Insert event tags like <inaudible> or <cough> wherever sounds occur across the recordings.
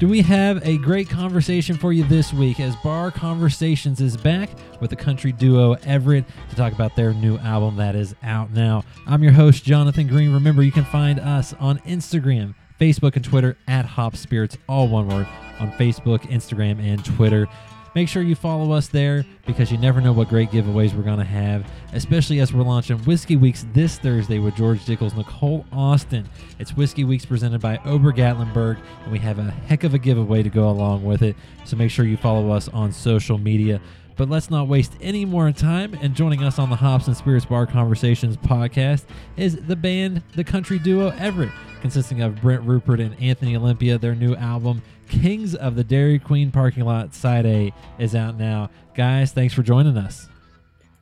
Do we have a great conversation for you this week as Bar Conversations is back with the country duo Everette to talk about their new album that is out now. I'm your host, Jonathan Green. Remember, you can find us on Instagram, Facebook, and Twitter at Hop Spirits, all one word, on Facebook, Instagram, and Twitter. Make sure you follow us there because you never know what great giveaways we're going to have, especially as we're launching Whiskey Weeks this Thursday with George Dickel's Nicole Austin. It's Whiskey Weeks presented by Ober Gatlinburg, and we have a heck of a giveaway to go along with it. So make sure you follow us on social media. But let's not waste any more time. And joining us on the Hops and Spirits Bar Conversations podcast is the band, the country duo Everette, consisting of Brent Rupard and Anthony Olympia. Their new album, Kings of the Dairy Queen Parking Lot Side A, is out now. Guys, thanks for joining us.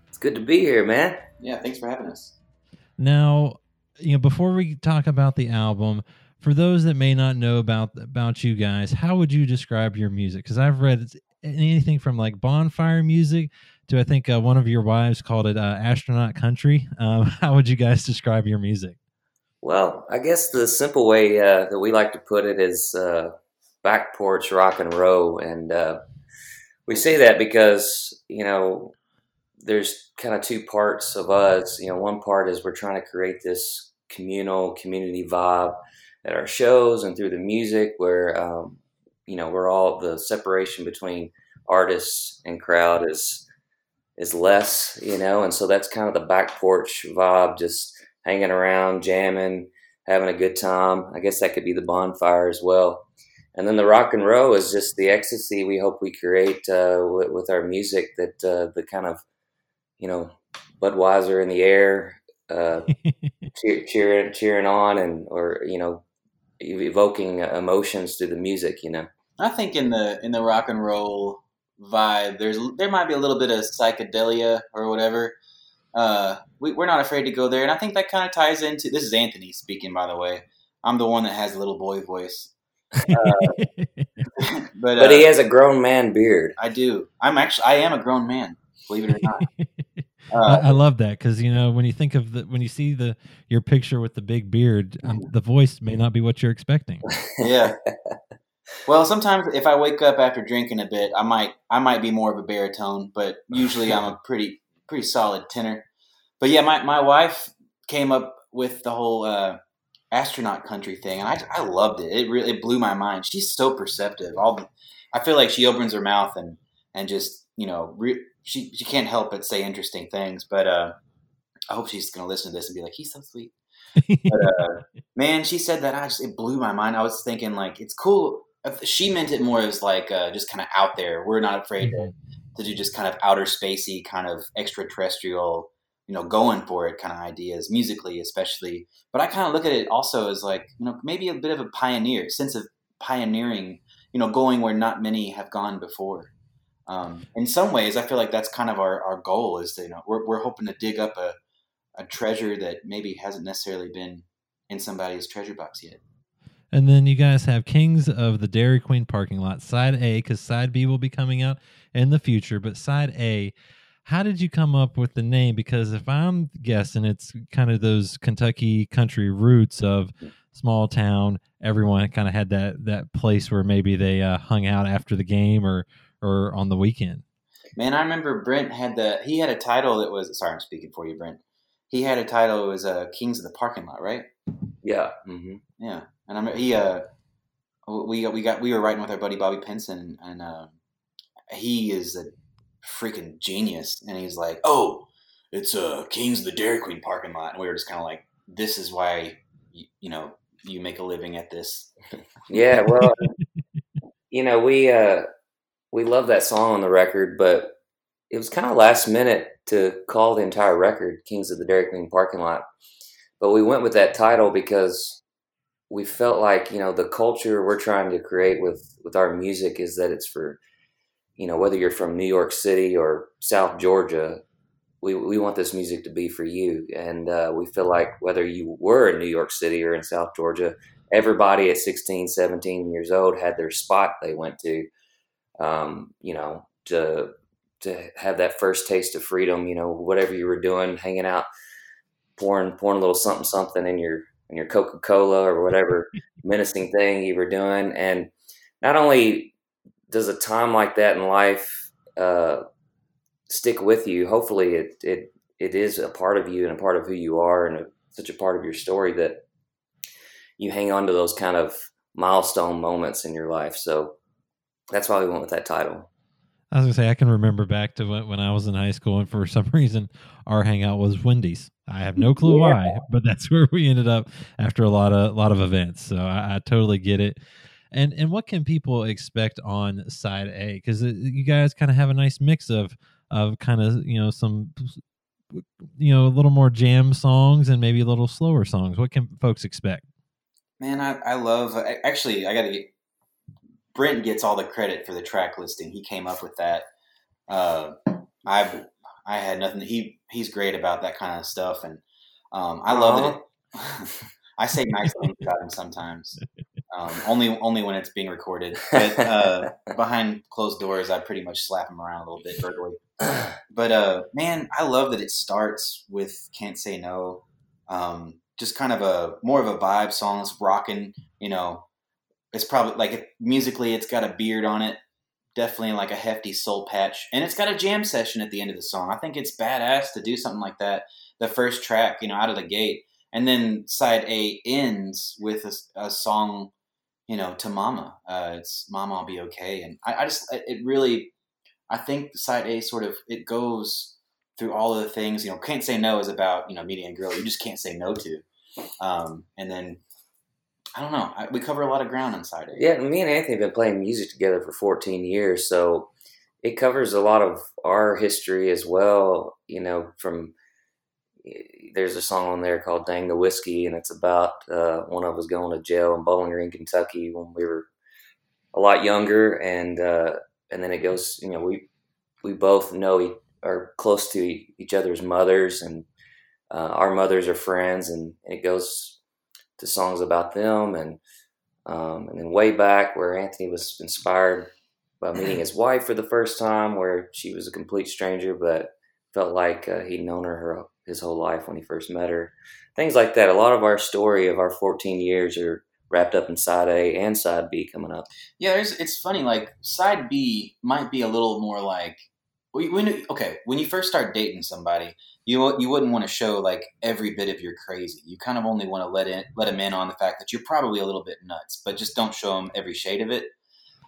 It's good to be here, man. Yeah, thanks for having us. Now, you know, before we talk about the album, for those that may not know about about you guys, how would you describe your music? Because I've read anything from like bonfire music to I think uh, one of your wives called it uh, astronaut country. Um, <laughs> how would you guys describe your music? Well, I guess the simple way uh, that we like to put it is uh, back porch rock and roll, and uh, we say that because you know there's kind of two parts of us. You know, one part is we're trying to create this communal community vibe at our shows and through the music, where um, you know we're all the separation between artists and crowd is is less, you know, and so that's kind of the back porch vibe, just hanging around, jamming, having a good time. I guess that could be the bonfire as well. And then the rock and roll is just the ecstasy we hope we create uh, with, with, our music. That uh, the kind of, you know, Budweiser in the air, uh, <laughs> cheer, cheering, cheering on, and or you know, evoking emotions through the music. You know. I think in the in the rock and roll vibe, there's there might be a little bit of psychedelia or whatever. Uh, we, are not afraid to go there, and I think that kind of ties into. This is Anthony speaking, by the way. I'm the one that has the little boy voice. Uh, <laughs> but but he uh, has a grown man beard. I do. I'm actually I am a grown man. Believe it or not. <laughs> Uh, I, I, love that because you know when you think of the when you see the your picture with the big beard, um, the voice may not be what you're expecting. <laughs> Yeah, well, sometimes if I wake up after drinking a bit, I might I might be more of a baritone, but usually I'm a pretty pretty solid tenor. But yeah, my, my wife came up with the whole uh, astronaut country thing, and I, I loved it. It really it blew my mind. She's so perceptive. All the, I feel like she opens her mouth and and just you know re, she she can't help but say interesting things. But uh, I hope she's gonna listen to this and be like, he's so sweet. but, uh, <laughs> man, she said that I just it blew my mind. I was thinking like it's cool she meant it more as like uh, just kind of out there. We're not afraid mm-hmm. to, to do just kind of outer spacey, kind of extraterrestrial, you know, going for it kind of ideas musically, especially. But I kind of look at it also as like you know maybe a bit of a pioneer sense of pioneering, you know, going where not many have gone before. Um, in some ways, I feel like that's kind of our, our goal is to, you know, we're, we're hoping to dig up a, a treasure that maybe hasn't necessarily been in somebody's treasure box yet. And then you guys have Kings of the Dairy Queen parking lot, side A, because side B will be coming out in the future. But side A, how did you come up with the name? Because if I'm guessing, it's kind of those Kentucky country roots of small town. Everyone kind of had that that place where maybe they uh, hung out after the game or or on the weekend. Man, I remember Brent had the he had a title that was sorry, I'm speaking for you, Brent. He had a title. It was uh, Kings of the Parking Lot, right? Yeah. Mm-hmm. Yeah. And I'm he uh we we got we were writing with our buddy Bobby Pinson and uh, he is a freaking genius and he's like, "Oh, it's uh King's of the Dairy Queen parking lot." And we were just kind of like, "This is why you, you know, you make a living at this." <laughs> yeah, well, you know, we uh we love that song on the record, but it was kind of last minute to call the entire record Kings of the Dairy Queen parking lot. But we went with that title because we felt like you know the culture we're trying to create with with our music is that it's for you know whether you're from New York City or South Georgia we we want this music to be for you and uh, we feel like whether you were in New York City or in South Georgia everybody at 16 17 years old had their spot they went to um, you know to to have that first taste of freedom you know whatever you were doing hanging out pouring pouring a little something something in your and your Coca Cola or whatever <laughs> menacing thing you were doing. And not only does a time like that in life uh, stick with you, hopefully it, it it is a part of you and a part of who you are and a, such a part of your story that you hang on to those kind of milestone moments in your life. So that's why we went with that title. I was gonna say I can remember back to when, when I was in high school, and for some <laughs> reason our hangout was Wendy's. I have no clue yeah. why, but that's <laughs> where we ended up after a lot of lot of events. So I, I totally get it. And and what can people expect on side A? Because you guys kind of have a nice mix of of kind of you know some you know a little more jam songs and maybe a little slower songs. What can folks expect? Man, I, I love actually I got to get Brent gets all the credit for the track listing. He came up with that. Uh, I I had nothing. He he's great about that kind of stuff, and um, I love uh-huh. it. <laughs> I say nice things about him sometimes. <laughs> Um, only only when it's being recorded. But uh, <laughs> behind closed doors, I pretty much slap him around a little bit verbally. But uh, man, I love that it starts with "Can't Say No." Um, just kind of a more of a vibe song. It's rocking, you know, it's probably like musically, it's got a beard on it, definitely like a hefty soul patch, and it's got a jam session at the end of the song. I think it's badass to do something like that. The first track, you know, out of the gate, and then side A ends with a, a song, you know, to Mama. Uh, it's Mama, I'll be okay, and I, I just it really, I think side A sort of it goes through all of the things. You know, can't say no is about you know meeting a girl you just can't say no to, um, and then I don't know. I, we cover a lot of ground on side A. Yeah, me and Anthony have been playing music together for 14 years, so it covers a lot of our history as well. You know, from there's a song on there called "Dang the Whiskey," and it's about uh, one of us going to jail in Bowling Green, Kentucky, when we were a lot younger, and uh, and then it goes. You know, we we both know we are close to each other's mothers, and uh, our mothers are friends, and it goes to songs about them, and um, and then way back where Anthony was inspired by meeting <laughs> his wife for the first time, where she was a complete stranger, but felt like uh, he'd known her, her his whole life when he first met her. Things like that. A lot of our story of our 14 years are wrapped up in side A and side B coming up. Yeah, it's funny. Like side B might be a little more like when okay when you first start dating somebody you you wouldn't want to show like every bit of your crazy you kind of only want to let in let them in on the fact that you're probably a little bit nuts but just don't show them every shade of it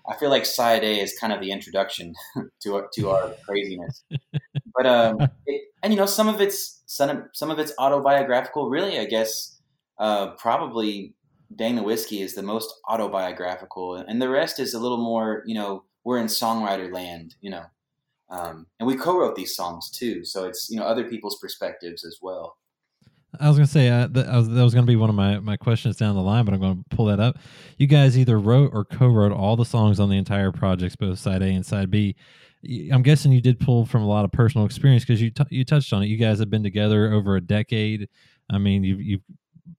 i feel like side a is kind of the introduction <laughs> to our, to our craziness. But um <laughs> it, and you know some of it's some some of it's autobiographical. Really i guess uh probably dang the whiskey is the most autobiographical and the rest is a little more you know we're in songwriter land you know. Um, and we co-wrote these songs too, so it's you know other people's perspectives as well. I was going to say uh, that, was, that was going to be one of my, my questions down the line, but I'm going to pull that up. You guys either wrote or co-wrote all the songs on the entire projects, both side A and side B. I'm guessing you did pull from a lot of personal experience because you t- you touched on it. You guys have been together over a decade. I mean, you've you've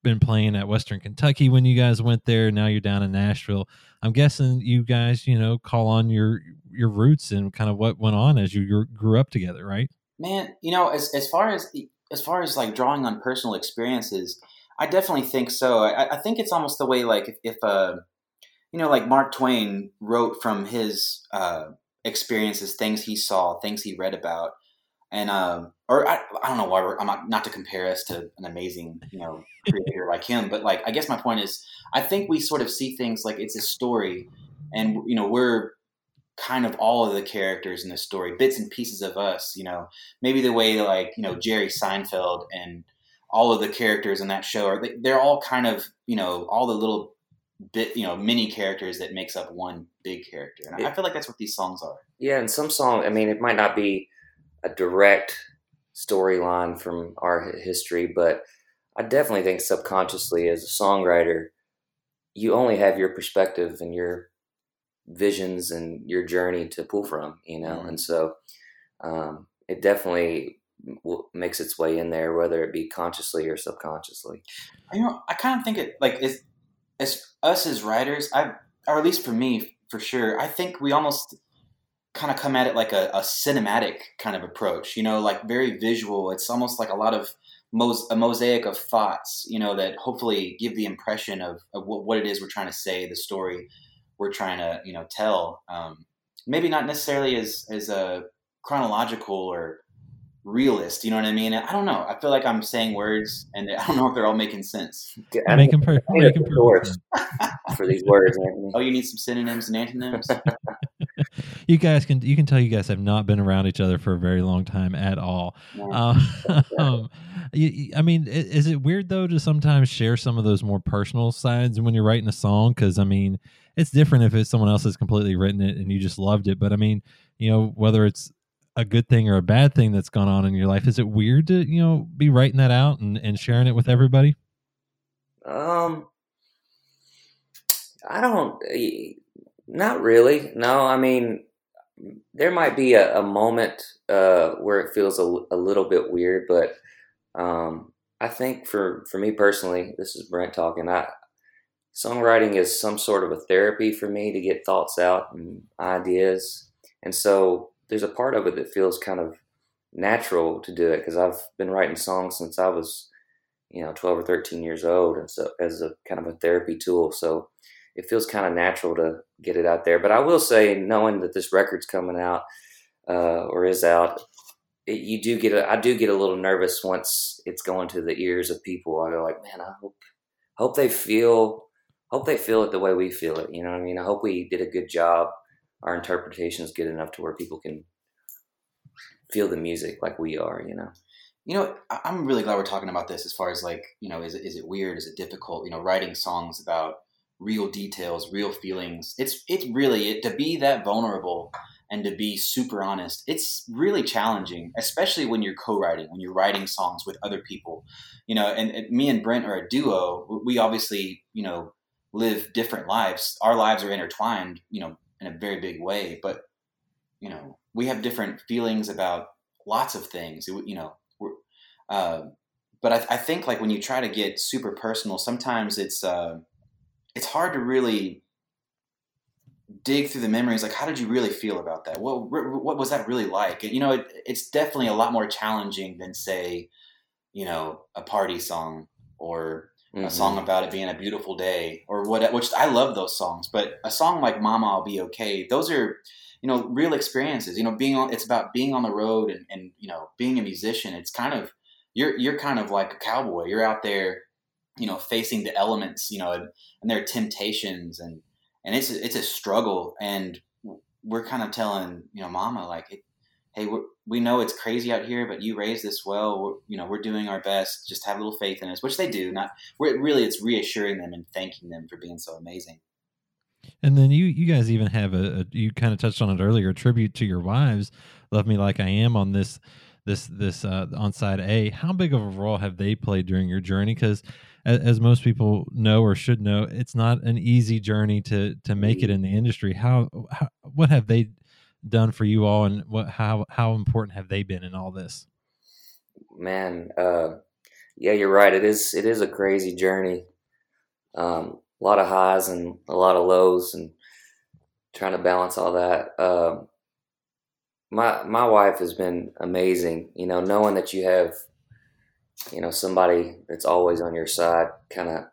been playing at Western Kentucky when you guys went there. Now you're down in Nashville. I'm guessing you guys, you know, call on your your roots and kind of what went on as you grew up together, right? Man, you know, as as far as as far as like drawing on personal experiences, I definitely think so. I, I think it's almost the way like if, if uh, you know, like Mark Twain wrote from his uh, experiences, things he saw, things he read about, and um, or I, I don't know why I'm not not to compare us to an amazing you know creator like him, but like I guess my point is I think we sort of see things like it's a story, and you know we're kind of all of the characters in the story, bits and pieces of us. You know, maybe the way like you know Jerry Seinfeld and all of the characters in that show are they're all kind of you know all the little bit you know mini characters that makes up one big character, and I feel like that's what these songs are. Yeah, and some song, I mean, it might not be a direct storyline from our history, but I definitely think subconsciously as a songwriter, you only have your perspective and your visions and your journey to pull from, you know, mm-hmm. and so um, it definitely makes its way in there, whether it be consciously or subconsciously. You know, I kind of think it like as, as us as writers, I or at least for me, for sure, I think we almost kind of come at it like a, a, cinematic kind of approach, you know, like very visual. It's almost like a lot of mos- a mosaic of thoughts, you know, that hopefully give the impression of, of what, what, it is we're trying to say, the story, we're trying to you know tell. Um, maybe not necessarily as as a chronological or realist. You know what I mean? I don't know. I feel like I'm saying words, and I don't know if they're all making sense. <laughs> Making per- making <laughs> perfect for these words. Anthony. Oh, you need some synonyms and antonyms. <laughs> you guys can you can tell you guys have not been around each other for a very long time at all. Um, um, you, I mean, is it weird though to sometimes share some of those more personal sides when you're writing a song? Because I mean, it's different if it's someone else has completely written it and you just loved it. But I mean, you know, whether it's a good thing or a bad thing that's gone on in your life, is it weird to you know be writing that out and, and sharing it with everybody? Um, I don't. Not really. No, I mean, there might be a, a moment uh, where it feels a, a, little bit weird, but um, I think for for me personally, this is Brent talking. I songwriting is some sort of a therapy for me to get thoughts out and ideas, and so there's a part of it that feels kind of natural to do it because I've been writing songs since I was, you know, 12 or 13 years old, and so as a kind of a therapy tool. So it feels kind of natural to get it out there. But I will say, knowing that this record's coming out uh, or is out, it, you do get a, I do get a little nervous once it's going to the ears of people. I go like, man, I hope hope they feel hope they feel it the way we feel it. You know what I mean? I hope we did a good job. Our interpretation is good enough to where people can feel the music like we are. You know. You know, I'm really glad we're talking about this. As far as like, you know, is it is it weird? Is it difficult? You know, writing songs about real details, real feelings. It's it's really it, to be that vulnerable and to be super honest. It's really challenging, especially when you're co-writing, when you're writing songs with other people. You know, and, and me and Brent are a duo. We obviously, you know, live different lives. Our lives are intertwined, you know, in a very big way, but you know, we have different feelings about lots of things. You know, uh, but I, I, think like when you try to get super personal, sometimes it's uh, it's hard to really dig through the memories like how did you really feel about that what what was that really like you know it, it's definitely a lot more challenging than say you know a party song or mm-hmm. a song about it being a beautiful day or what which I love those songs but a song like mama I'll be okay those are you know real experiences you know being on it's about being on the road and, and you know being a musician. It's kind of you're you're kind of like a cowboy. You're out there you know facing the elements you know and, and their temptations and and it's a, it's a struggle. And we're kind of telling you know mama like hey we know it's crazy out here but you raised this well. We're, you know we're doing our best. Just have a little faith in us which they do. Not we're, really it's reassuring them and thanking them for being so amazing. And then you you guys even have a, a you kind of touched on it earlier a tribute to your wives. Love me like i am on this this this uh on side a. How big of a role have they played during your journey? Because as, as, most people know or should know, it's not an easy journey to to make it in the industry. How, how what have they done for you all, and what how how important have they been in all this? Man, uh, yeah, you're right. It is it is a crazy journey. Um, a lot of highs and a lot of lows, and trying to balance all that. Uh, my my wife has been amazing. You know, knowing that you have you know somebody that's always on your side kind of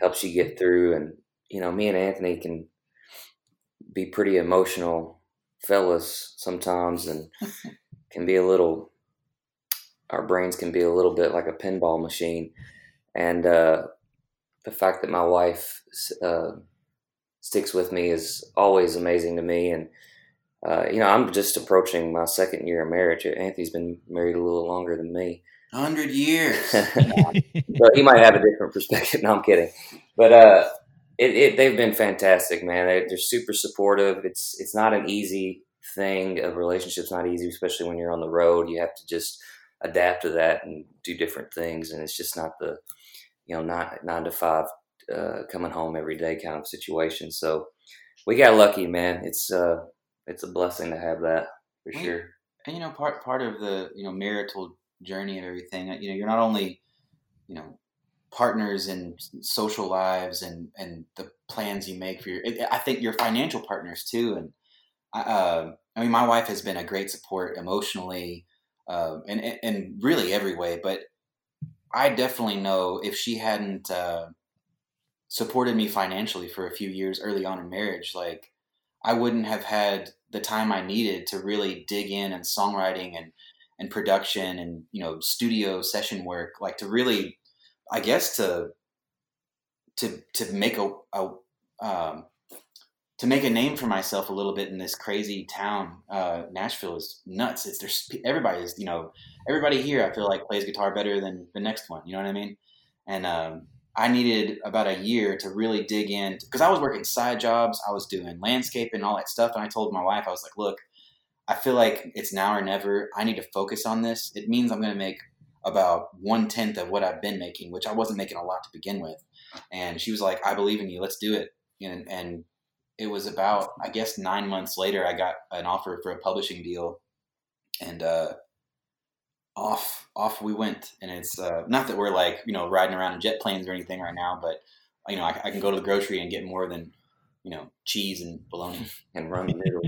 helps you get through and you know me and anthony can be pretty emotional fellas sometimes and can be a little our brains can be a little bit like a pinball machine and uh, the fact that my wife uh, sticks with me is always amazing to me and uh, you know i'm just approaching my second year of marriage anthony's been married a little longer than me Hundred years. <laughs> but he might have a different perspective. <laughs> No, I'm kidding. But uh, it, it, they've been fantastic, man. They, they're super supportive. It's it's not an easy thing. A relationship's not easy, especially when you're on the road. You have to just adapt to that and do different things, and it's just not the you know nine nine to five uh, coming home every day kind of situation. So we got lucky, man. It's uh it's a blessing to have that for sure. And you know, part part of the you know marital journey of everything. You know, you're not only, you know, partners and social lives and and the plans you make for your. I think your financial partners too. And uh, I mean, my wife has been a great support emotionally, uh, and and really every way. But I definitely know if she hadn't. Uh, supported me financially for a few years early on in marriage, like I wouldn't have had the time I needed to really dig in and songwriting and and production and you know studio session work, like to really, I guess to to to make a, a um, to make a name for myself a little bit in this crazy town. Uh, Nashville is nuts. It's there's everybody's you know everybody here. I feel like plays guitar better than the next one. You know what I mean? And um, I needed about a year to really dig in because I was working side jobs. I was doing landscaping, and all that stuff. And I told my wife, I was like, look, I feel like it's now or never. I need to focus on this. It means I'm going to make about one tenth of what I've been making, which I wasn't making a lot to begin with. And she was like, I believe in you. Let's do it. And, and it was about I guess nine months later I got an offer for a publishing deal, and uh, off off we went. And it's uh, not that we're like you know riding around in jet planes or anything right now, but you know I, I can go to the grocery and get more than you know cheese and bologna <laughs> and ramen noodles.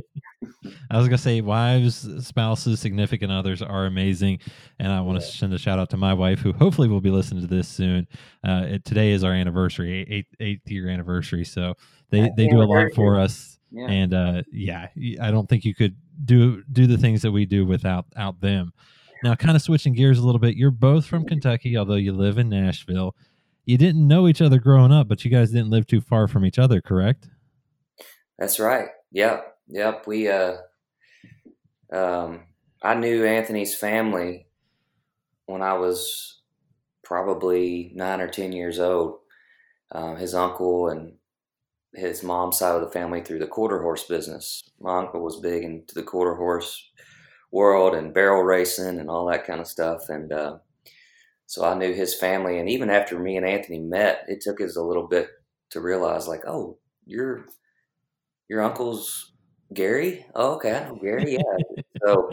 I was gonna say wives, spouses, significant others are amazing, and I want to send a shout out to my wife, who hopefully will be listening to this soon. Uh, it, today is our anniversary, eighth eighth year anniversary, so they they do a lot for us, yeah. and uh, yeah, I don't think you could do do the things that we do without out them. Now, kind of switching gears a little bit, you're both from Kentucky, although you live in Nashville. You didn't know each other growing up, but you guys didn't live too far from each other, correct? That's right. Yep. Yep. We uh um, I knew Anthony's family when I was probably nine or ten years old. Uh, his uncle and his mom's side of the family through the quarter horse business. My uncle was big into the quarter horse world and barrel racing and all that kind of stuff. And uh, so I knew his family. And even after me and Anthony met, it took us a little bit to realize, like, oh, your your uncle's Gary? Oh, okay, I know Gary. Yeah. <laughs> so,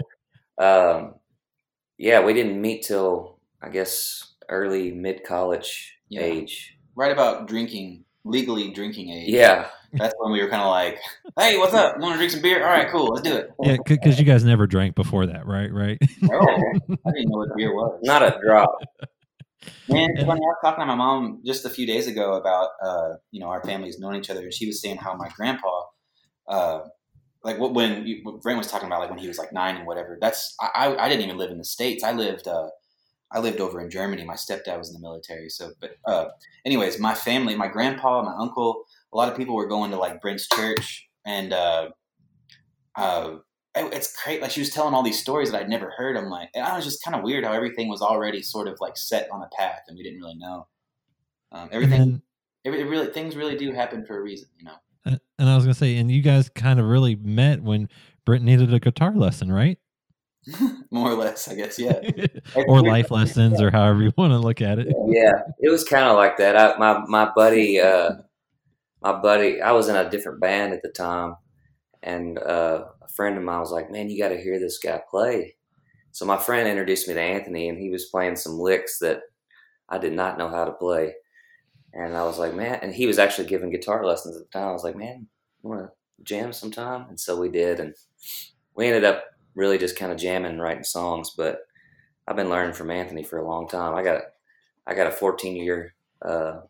um, yeah, we didn't meet till I guess early mid college yeah. age. Right about drinking, legally drinking age. Yeah. That's when we were kind of like, "Hey, what's up? Want to drink some beer? All right, cool, let's do it." Yeah, because you guys never drank before that, right? Right. oh, I didn't <laughs> know what beer was. Not a drop. Man, funny. I was talking to my mom just a few days ago about, uh, you know, our families knowing each other, and she was saying how my grandpa, uh, like what when you, what Brent was talking about, like when he was like nine and whatever. That's I, I didn't even live in the states. I lived uh, I lived over in Germany. My stepdad was in the military. So, but uh, anyways, my family, my grandpa, my uncle, a lot of people were going to like Brent's church, and uh, uh, it, it's great. Like she was telling all these stories that I'd never heard. I'm like, and I was just kind of weird how everything was already sort of like set on a path, and we didn't really know. Um, everything, it, it really things really do happen for a reason, you know. And I was gonna say, and you guys kind of really met when Brent needed a guitar lesson, right? <laughs> More or less, I guess, yeah. <laughs> or life lessons, or however you want to look at it. Yeah, it was kind of like that. I, my my buddy, uh, my buddy, I was in a different band at the time, and uh, a friend of mine was like, "Man, you got to hear this guy play." So my friend introduced me to Anthony, and he was playing some licks that I did not know how to play. And I was like, man, and he was actually giving guitar lessons at the time. I was like, man, you want to jam sometime? And so we did. And we ended up really just kind of jamming and writing songs. But I've been learning from Anthony for a long time. I got, I got a 14 year uh,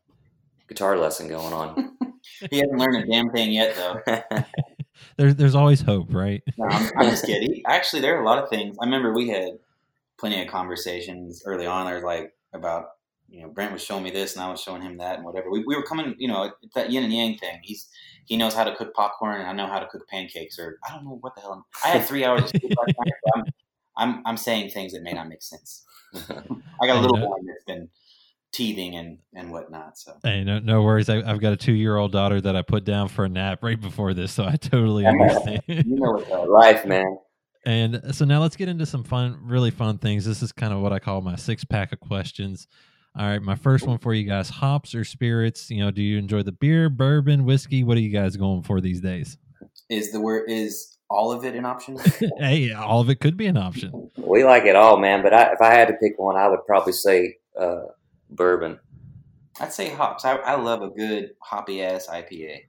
guitar lesson going on. <laughs> he hasn't learned a damn thing yet, though. <laughs> there's, there's always hope, right? no, I'm, I'm just kidding. Actually, there are a lot of things. I remember we had plenty of conversations early on. There's like about you know, Brent was showing me this and I was showing him that and whatever. We, we were coming, you know, it's that yin and yang thing. He's he knows how to cook popcorn and I know how to cook pancakes or I don't know what the hell. I'm, I had three hours of sleep last night. I'm, I'm, I'm saying things that may not make sense. I got a little boy that's been teething and and whatnot. So hey, no no worries. I, have got a two year old daughter that I put down for a nap right before this, so I totally understand. you know it's life, man. And so now let's get into some fun, really fun things. This is kind of what I call my six pack of questions. All right, my first one for you guys: hops or spirits? You know, do you enjoy the beer, bourbon, whiskey? What are you guys going for these days? Is the word is all of it an option? <laughs> hey, all of it could be an option. We like it all, man. But I, if I had to pick one, I would probably say uh, bourbon. I'd say hops. I, I love a good hoppy ass IPA.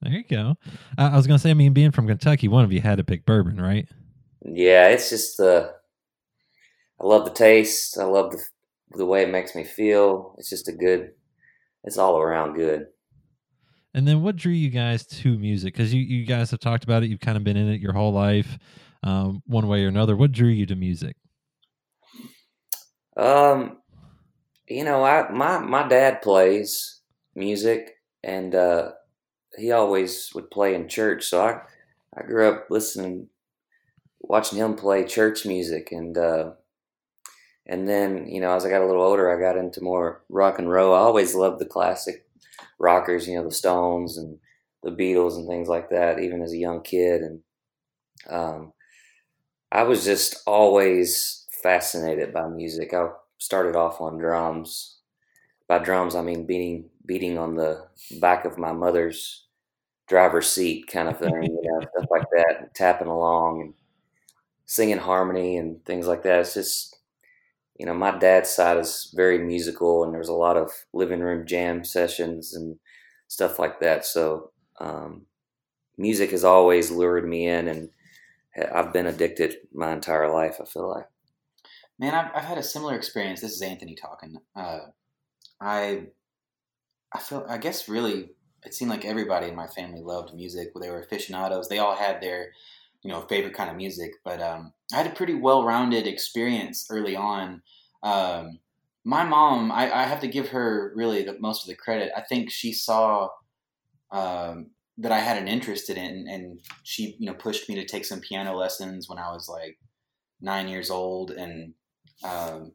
There you go. I, I was going to say, I mean, being from Kentucky, one of you had to pick bourbon, right? Yeah, it's just the. Uh, I love the taste. I love the the way it makes me feel. It's just a good, it's all around good. And then what drew you guys to music? Because you, you guys have talked about it. You've kind of been in it your whole life, um, one way or another. What drew you to music? Um, you know, I my my dad plays music, and uh, he always would play in church. So I I grew up listening, watching him play church music, and uh, and then you know as I got a little older, I got into more rock and roll. I always loved the classic rockers, you know, the Stones and the Beatles and things like that, even as a young kid. And um, I was just always fascinated by music. I started off on drums. By drums, I mean beating beating on the back of my mother's driver's seat, kind of thing, you know, stuff like that, tapping along and singing harmony and things like that. It's just you know, my dad's side is very musical, and there's a lot of living room jam sessions and stuff like that. So, um, music has always lured me in, and I've been addicted my entire life. I feel like. Man, I've, I've had a similar experience. This is Anthony talking. Uh, I, I feel. I guess really, it seemed like everybody in my family loved music. They were aficionados. They all had their you know favorite kind of music. But um, I had a pretty well-rounded experience early on. Um, my mom, I, I, have to give her really the, most of the credit. I think she saw um, that I had an interest in it, and, and, she you know pushed me to take some piano lessons when I was like nine years old, and um,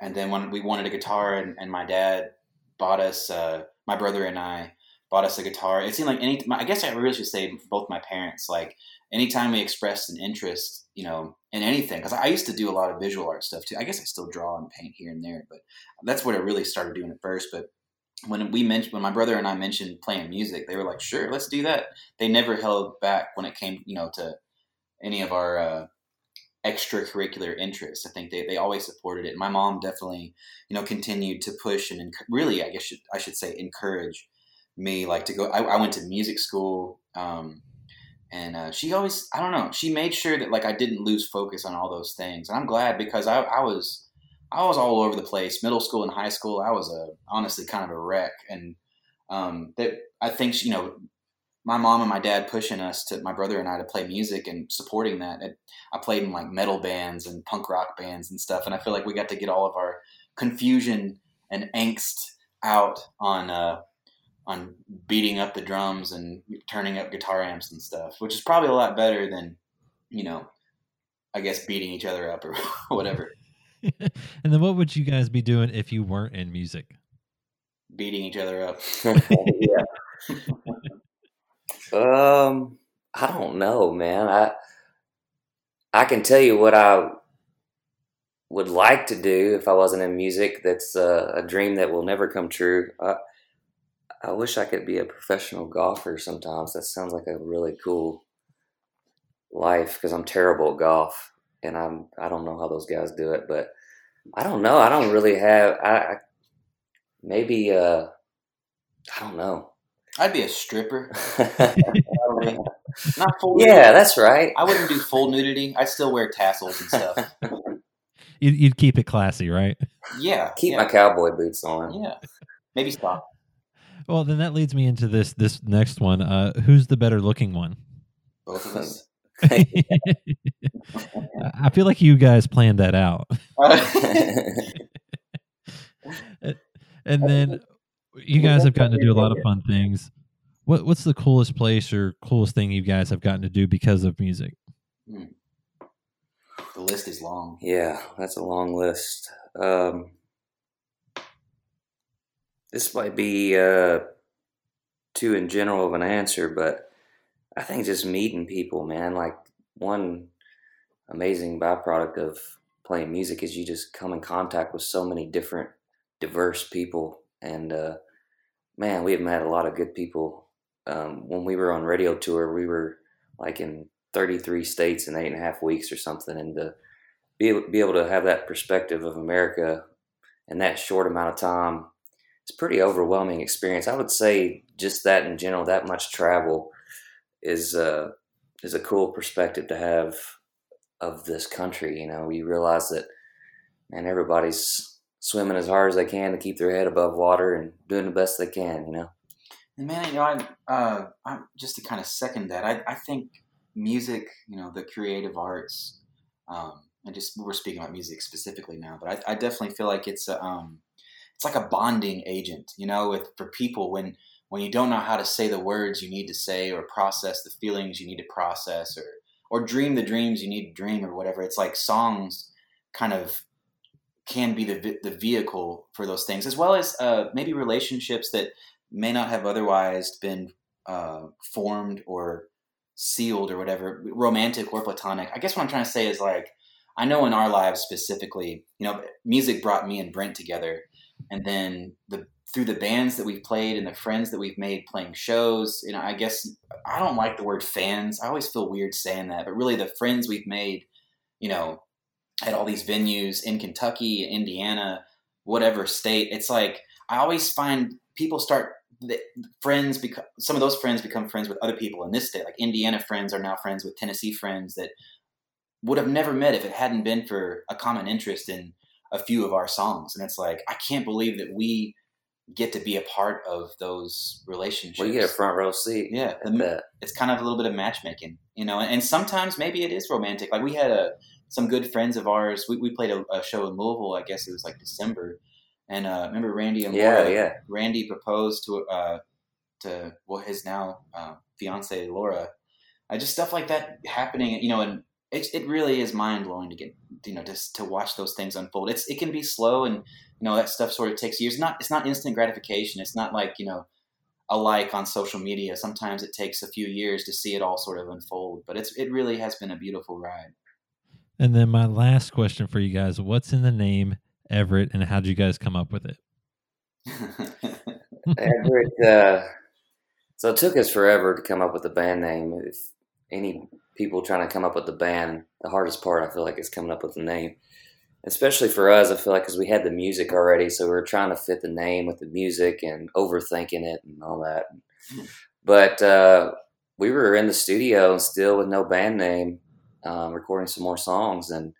and then when we wanted a guitar, and, and my dad bought us, uh, my brother and I bought us a guitar. It seemed like any. I guess I really should say both my parents. Like anytime we expressed an interest, you know, in anything, because I used to do a lot of visual art stuff too. I guess I still draw and paint here and there, but that's what I really started doing at first. But when we mentioned, when my brother and I mentioned playing music, they were like, "Sure, let's do that." They never held back when it came, you know, to any of our uh, extracurricular interests. I think they, they always supported it. My mom definitely, you know, continued to push and enc- really, I guess should, I should say, encourage me like to go. I, I went to music school. Um, and uh, she always i don't know she made sure that like i didn't lose focus on all those things and i'm glad because i, I was i was all over the place middle school and high school i was a honestly kind of a wreck and um, that i think you know my mom and my dad pushing us to my brother and i to play music and supporting that it, i played in like metal bands and punk rock bands and stuff and i feel like we got to get all of our confusion and angst out on uh, on beating up the drums and turning up guitar amps and stuff, which is probably a lot better than, you know, I guess beating each other up or <laughs> whatever. <laughs> and then what would you guys be doing if you weren't in music? Beating each other up. <laughs> yeah. um, I don't know, man. I I can tell you what I would like to do if I wasn't in music. That's a, a dream that will never come true. I wish I could be a professional golfer sometimes. That sounds like a really cool life because I'm terrible at golf and I'm I don't know how those guys do it, but I don't know. I don't really have I, I maybe uh I don't know. I'd be a stripper. <laughs> Not full. Yeah, nudity. that's right. I wouldn't do full nudity. I'd still wear tassels and stuff. <laughs> You'd, you'd keep it classy, right? Yeah. Keep yeah. my cowboy boots on. Yeah. Maybe stop. Well, then that leads me into this this next one. Uh, who's the better looking one? Both of us. <laughs> <laughs> I feel like you guys planned that out. <laughs> and then you guys have gotten to do a lot of fun things. What what's the coolest place or coolest thing you guys have gotten to do because of music? Hmm. The list is long. Yeah, that's a long list. Um, this might be uh, too in general of an answer, but I think just meeting people, man, like one amazing byproduct of playing music is you just come in contact with so many different, diverse people. And uh, man, we have met a lot of good people. Um, when we were on radio tour, we were like in 33 states in eight and a half weeks or something. And to be, be able to have that perspective of America in that short amount of time it's pretty overwhelming experience. I would say just that in general, that much travel is uh, is a cool perspective to have of this country. You know, you realize that man, everybody's swimming as hard as they can to keep their head above water and doing the best they can. You know. And man, you know, I, uh, I just to kind of second that, I, I think music, you know, the creative arts, um, and just we're speaking about music specifically now, but I, I definitely feel like it's a, um, it's like a bonding agent, you know, with for people when when you don't know how to say the words you need to say or process the feelings you need to process or or dream the dreams you need to dream or whatever. It's like songs kind of can be the the vehicle for those things, as well as uh, maybe relationships that may not have otherwise been uh, formed or sealed or whatever, romantic or platonic. I guess what I'm trying to say is like, I know in our lives specifically, you know, music brought me and Brent together, and then the through the bands that we've played and the friends that we've made playing shows. You know, I guess I don't like the word fans. I always feel weird saying that, but really the friends we've made, you know, at all these venues in Kentucky, Indiana, whatever state. It's like I always find people start the friends become some of those friends become friends with other people in this state. Like Indiana friends are now friends with Tennessee friends that would have never met if it hadn't been for a common interest in a few of our songs. And it's like I can't believe that we get to be a part of those relationships. We get a front row seat. Yeah, the, it's kind of a little bit of matchmaking, you know. And, and, sometimes maybe it is romantic. Like we had a some good friends of ours. We, we played a, a show in Louisville. I guess it was like December, and uh, remember Randy and yeah, Laura? Yeah, Randy proposed to uh, to well his now uh, fiance Laura. Uh, just stuff like that happening, you know, and it, it really is mind blowing to get you know just to watch those things unfold. It's it can be slow and you know that stuff sort of takes years. Not it's not instant gratification. It's not like you know a like on social media. Sometimes it takes a few years to see it all sort of unfold. But it's it really has been a beautiful ride. And then my last question for you guys: What's in the name Everette, and how did you guys come up with it? <laughs> Everette. Uh, so it took us forever to come up with a band name. If any people trying to come up with the band, the hardest part I feel like is coming up with the name. Especially for us, I feel like because we had the music already, so we were trying to fit the name with the music and overthinking it and all that. But uh, we were in the studio still with no band name, um, recording some more songs, and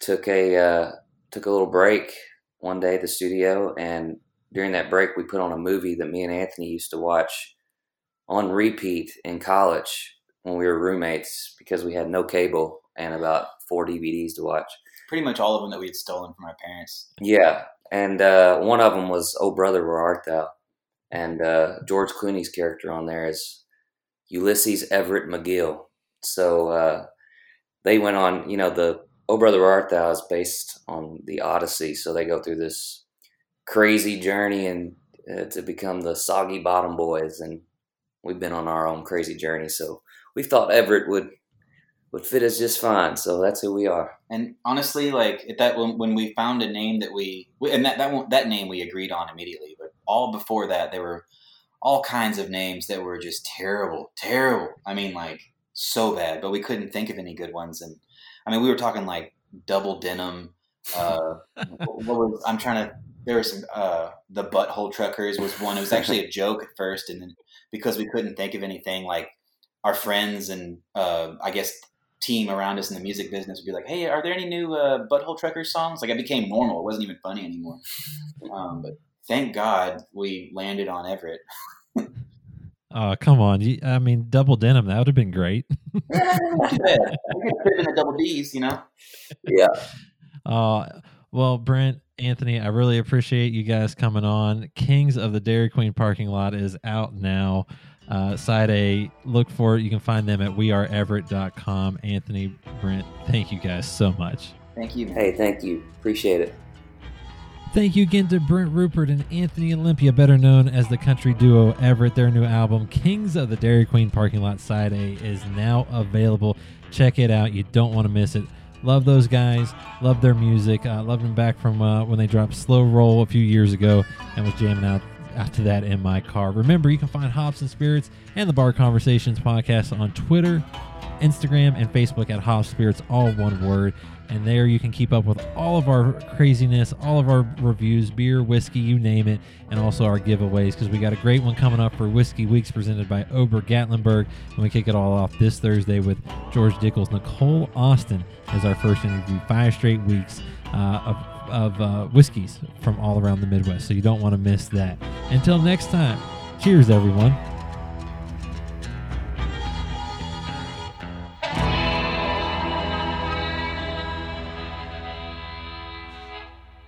took a uh, took a little break one day at the studio, and during that break, we put on a movie that me and Anthony used to watch on repeat in college when we were roommates because we had no cable and about four DVDs to watch. Pretty much all of them that we had stolen from our parents. Yeah, and uh, one of them was "Oh Brother, Where Art Thou," and uh, George Clooney's character on there is Ulysses Everett McGill. So uh, they went on, you know, the "Oh Brother, Where Art Thou" is based on the Odyssey, so they go through this crazy journey and uh, to become the Soggy Bottom Boys, and we've been on our own crazy journey. So we thought Everette would would fit us just fine. So that's who we are. And honestly, like that when, when we found a name that we, and that that that name we agreed on immediately. But all before that, there were all kinds of names that were just terrible, terrible. I mean, like so bad. But we couldn't think of any good ones. And I mean, we were talking like double denim. Uh, <laughs> what was I'm trying to. There was some. Uh, the butthole truckers was one. It was actually a joke at first, and then because we couldn't think of anything like our friends and uh, I guess team around us in the music business would be like, "Hey, are there any new uh, Butthole Truckers songs?" Like I became normal; it wasn't even funny anymore. <laughs> Um, but thank God we landed on Everette. Oh, come on. I mean, double denim, that would have been great. <laughs> yeah, fit in the double D's, you know? Yeah. Uh, well, Brent, Anthony, I really appreciate you guys coming on. Kings of the Dairy Queen parking lot is out now. Uh, side A, look for it. You can find them at weareeverette.com. Anthony, Brent, thank you guys so much. Thank you. Hey, thank you. Appreciate it. Thank you again to Brent Rupard and Anthony Olympia, better known as the country duo Everette. Their new album, Kings of the Dairy Queen Parking Lot Side A, is now available. Check it out. You don't want to miss it. Love those guys. Love their music. Uh, loved them back from uh, when they dropped Slow Roll a few years ago and was jamming out after that in my car. Remember, you can find Hops and Spirits and the Bar Conversations podcast on Twitter, Instagram, and Facebook at Hops Spirits, all one word. And there you can keep up with all of our craziness, all of our reviews, beer, whiskey, you name it, and also our giveaways because we got a great one coming up for Whiskey Weeks presented by Ober Gatlinburg. And we kick it all off this Thursday with George Dickel's Nicole Austin as our first interview. Five straight weeks uh, of of uh, whiskeys from all around the Midwest. So you don't want to miss that. Until next time, cheers, everyone.